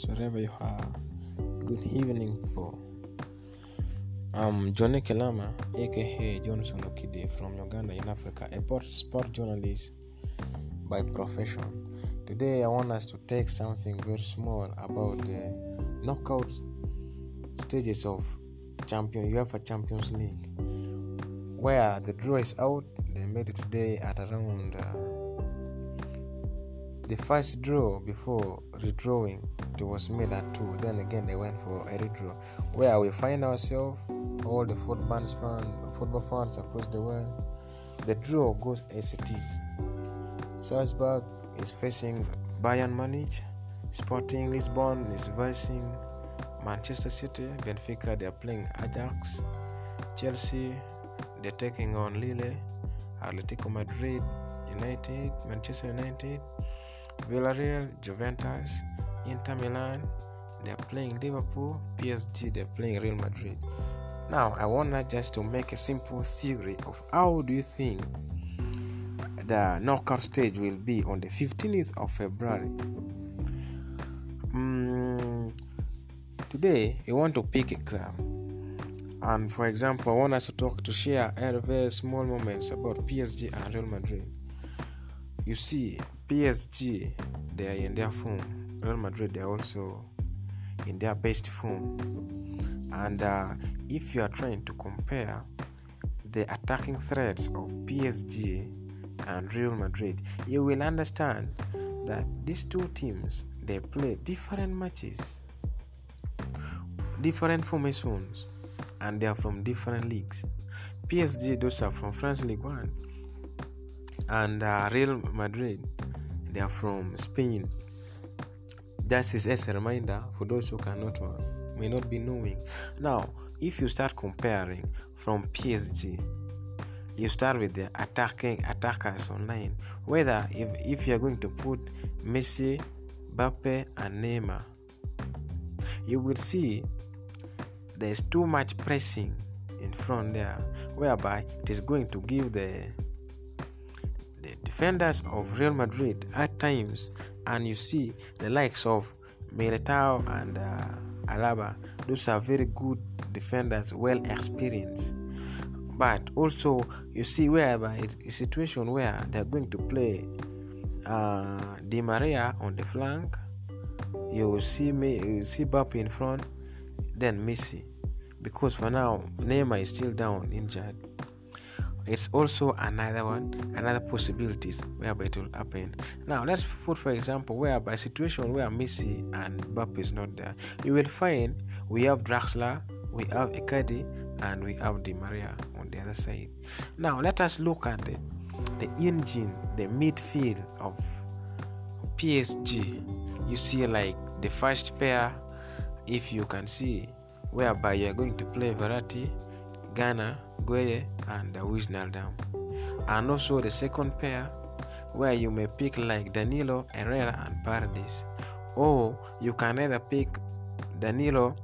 friends, wherever you are. Good evening, people. I'm Johnny Kelama, aka Johnson Okide from Uganda in Africa, a sport journalist by profession. Today, I want us to take something very small about the knockout stages of Champion UEFA Champions League, where the draw is out. They made it today at around. Uh, the first draw before redrawing it was made at two. Then again they went for a redraw. Where we find ourselves all the football fans football fans across the world the draw goes as it is. Salzburg is facing bayern munich sporting lisbon is facing manchester city benfica they are playing ajax chelsea they're taking on lille atletico madrid united manchester united Villarreal, Juventus, Inter Milan, they're playing Liverpool, PSG, they're playing Real Madrid. Now, I want just to make a simple theory of how do you think the knockout stage will be on the 15th of February. Mm, today, we want to pick a club. And for example, I want us to talk to share a very small moments about PSG and Real Madrid. You see, PSG they are in their form. Real Madrid they are also in their best form. And uh, if you are trying to compare the attacking threats of PSG and Real Madrid, you will understand that these two teams they play different matches, different formations, and they are from different leagues. PSG those are from France League One, and uh, Real Madrid they are from Spain. That is as a reminder for those who cannot uh, may not be knowing. Now, if you start comparing from PSG, you start with the attacking attackers online. Whether if, if you are going to put Messi, Mbappe, and Neymar, you will see there's too much pressing in front there, whereby it is going to give the defenders of Real Madrid at times, and you see the likes of Militao and uh, Alaba. Those are very good defenders, well experienced. But also, you see whereby a situation where they're going to play uh, Di Maria on the flank. You will see me, you see Mbappe in front, then Messi. Because for now, Neymar is still down injured it's also another one another possibilities whereby it will happen. Now let's put for example whereby situation where messi and Mbappe is not there. You will find we have draxler we have Icardi and we have Di Maria on the other side. Now let us look at the, the engine the midfield of PSG you see like the first pair if you can see whereby you're going to play Verratti Gana Gueye and Wijnaldum. And also the second pair where you may pick like Danilo, Herrera and Paredes. Or you can either pick Danilo,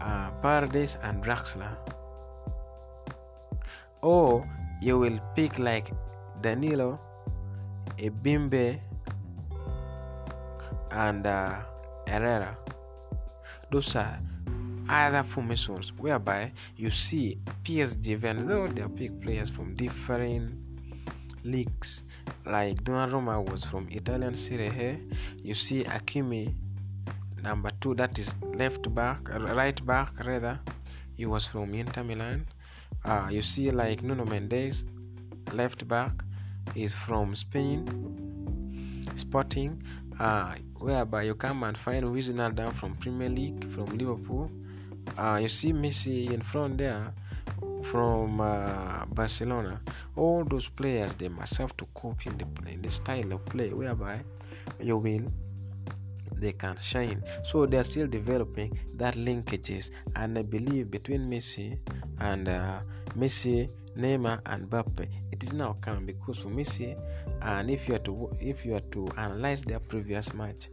uh, Paredes and Draxler. Or you will pick like Danilo, Ebimbe and uh, Herrera. Those are other formations whereby you see PSG, even though they are big players from different leagues, like Donnarumma was from Italian Serie A, you see Hakimi, number two, that is left back, right back rather, he was from Inter Milan. Uh, you see like Nuno Mendes, left back, is from Spain, Sporting. Uh, whereby you come and find Wijnaldum from Premier League, from Liverpool, uh, you see Messi in front there from uh, Barcelona. All those players they must have to cope in the in the style of play whereby you will they can shine. So they are still developing that linkages, and I believe between Messi and uh, Messi, Neymar, and Mbappe, it is now come because for Messi, and if you are to if you are to analyze their previous match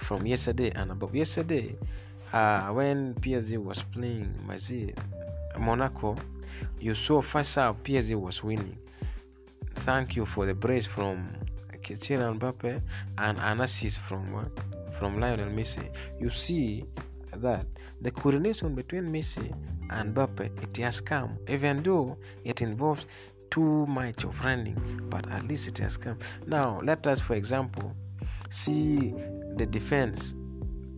from yesterday and above yesterday uh, when PSG was playing Monaco, you saw first half PSG was winning. Thank you for the brace from Kylian Mbappe and an assist from from Lionel Messi, you see that the coordination between Messi and Mbappe it has come, even though it involves too much of running, but at least it has come. Now, let us, for example, see the defense.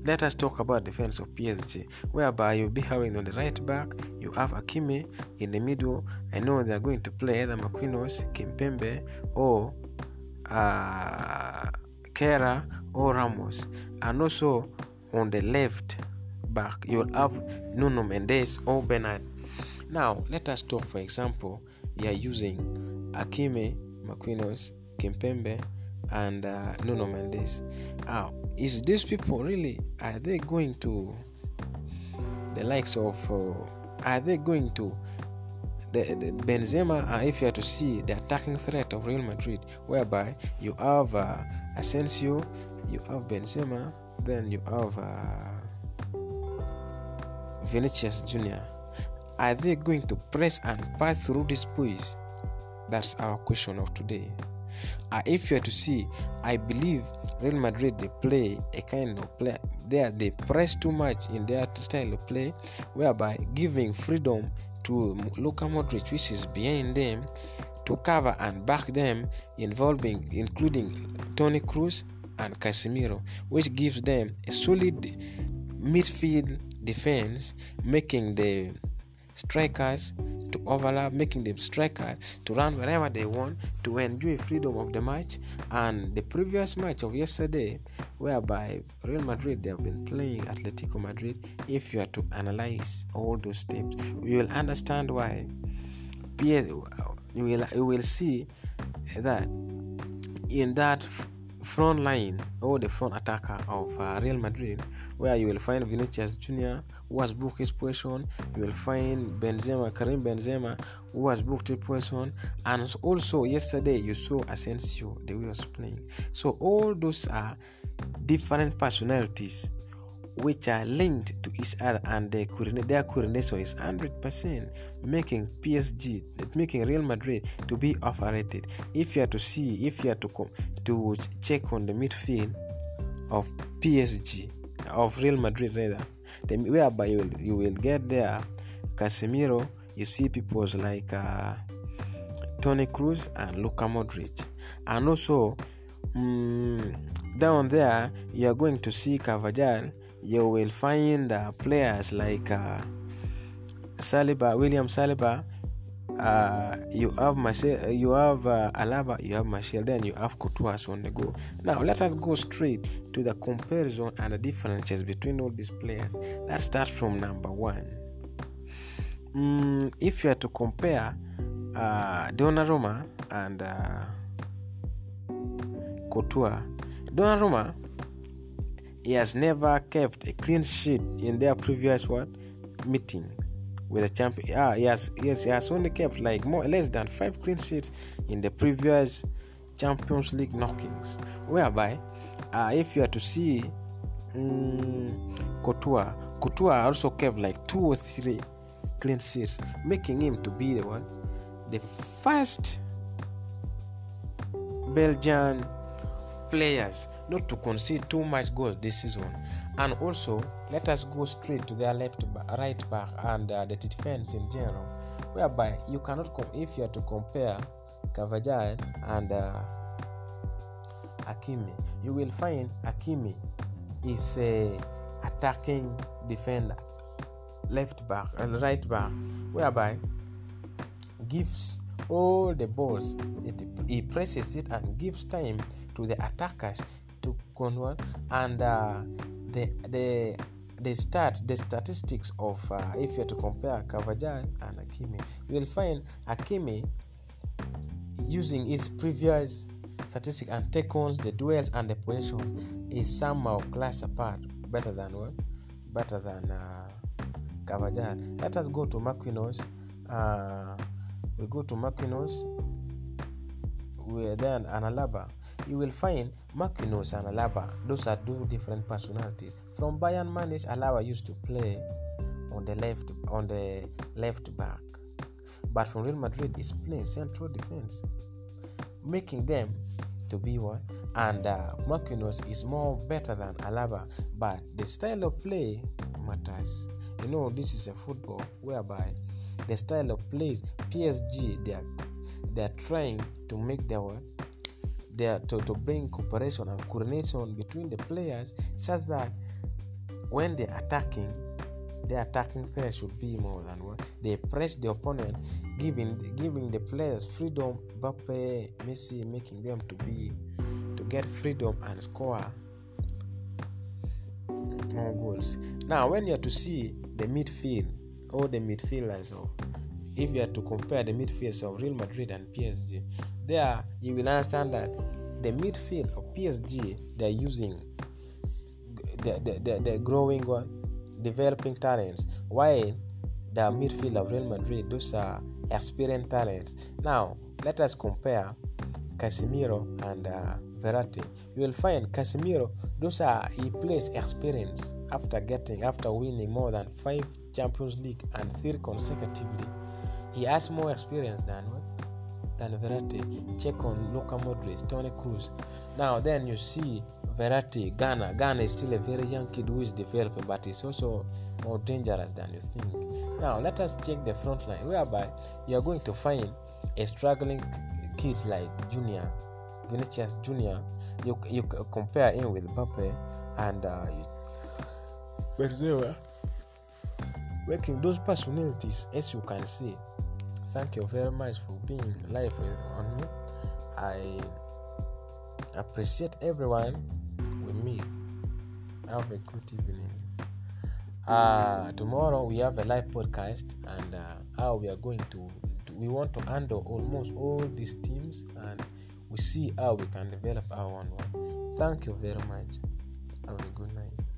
Let us talk about defense of PSG, whereby you'll be having on the right back, you have Akimi in the middle. I know they are going to play either Maquinos, Kimpembe, or uh, Kera or Ramos, and also on the left back you'll have Nuno Mendes or Bernard. Now let us talk, for example, you are using Akimi, Maquinos, Kimpembe, and uh, Nuno Mendes. Uh, is these people really are they going to the likes of uh, are they going to the, the Benzema, uh, if you are to see the attacking threat of Real Madrid, whereby you have uh, Asensio, you have Benzema, then you have uh, Vinicius Junior. Are they going to press and pass through these boys? That's our question of today. Uh, if you are to see, I believe Real Madrid they play a kind of play. They they press too much in their style of play, whereby giving freedom to Luka Modric, which is behind them, to cover and back them, involving including Tony Cruz and Casemiro, which gives them a solid midfield defense, making the strikers to overlap, making them strikers to run wherever they want to enjoy freedom of the match. And the previous match of yesterday, whereby Real Madrid they have been playing Atletico Madrid, if you are to analyze all those steps, you will understand why. You will you will see that in that front line or the front attacker of uh, Real Madrid, where you will find Vinicius Junior, who has booked his position. You will find Benzema, Karim Benzema, who has booked his position. And also, yesterday you saw Asensio, the way he was playing. So, all those are different personalities which are linked to each other and their, coordination is 100% making PSG making Real Madrid to be overrated. If you are to see if you are to come to check on the midfield of PSG of Real Madrid rather whereby you will, you will get there Casemiro. You see people like uh, Toni Kroos and Luka Modric. And also um, down there you are going to see Carvajal you will find uh, players like uh, Saliba, William Saliba. Uh, you have Marcel, you have uh, Alaba, you have Martial, then you have Courtois on the go. Now let us go straight to the comparison and the differences between all these players. Let's start from number one. Mm, if you are to compare uh, Donnarumma and uh, Courtois, Donnarumma he has never kept a clean sheet in their previous what meeting with the champion. Ah, yes, yes, he has only kept like more less than five clean sheets in the previous Champions League knockings. Whereby, uh, if you are to see um, Courtois, Courtois also kept like two or three clean sheets, making him to be the one, the first Belgian players not to concede too much goals this season. And also, let us go straight to their left back, right back and uh, the defense in general, whereby you cannot com- if you are to compare Carvajal and uh, Hakimi, you will find Hakimi is a attacking defender, left back and right back, whereby gives all the balls it, he presses it and gives time to the attackers to convert and uh, the the the stats the statistics of uh, if you are to compare Carvajal and Hakimi you will find Hakimi using his previous statistic and take ons the duels and the position is somehow class apart better than what? Better than uh, Carvajal let us go to Marquinhos. Uh, we go to Marquinhos then an Alaba you will find Marquinhos and Alaba those are two different personalities from Bayern Munich Alaba used to play on the left on the left back but from Real Madrid is playing central defense making them to be one. And uh, Marquinhos is more better than Alaba, but the style of play matters. You know, this is a football whereby the style of plays PSG they are they are trying to make their they are to, to bring cooperation and coordination between the players such that when they're attacking the attacking threat should be more than what they press the opponent, giving giving the players freedom. Mbappe, Messi, making them to be to get freedom and score more goals. Now, when you are to see the midfield or the midfielders of if you are to compare the midfields of Real Madrid and PSG, there you will understand that the midfield of PSG they're using the the, the, growing one developing talents, while the midfield of Real Madrid, those are experienced talents. Now, let us compare Casemiro and uh, Verratti. You will find Casemiro, those are he plays experience after getting after winning more than five Champions League and three consecutively. He has more experience than than Verratti. Check on Luka Modric, Toni Kroos. Now then you see Verratti, Gana. Gana is still a very young kid who is developing, but he's also more dangerous than you think. Now, let us check the front line, whereby you are going to find a struggling kid like Junior, Vinicius Junior. You, you compare him with Mbappe and uh, Benzema, working those personalities as you can see. Thank you very much for being live on me. I appreciate everyone with me. Have a good evening. Uh, tomorrow we have a live podcast, and uh, how we are going to, to, we want to handle almost all these teams, and we see how we can develop our own one. Thank you very much. Have a good night.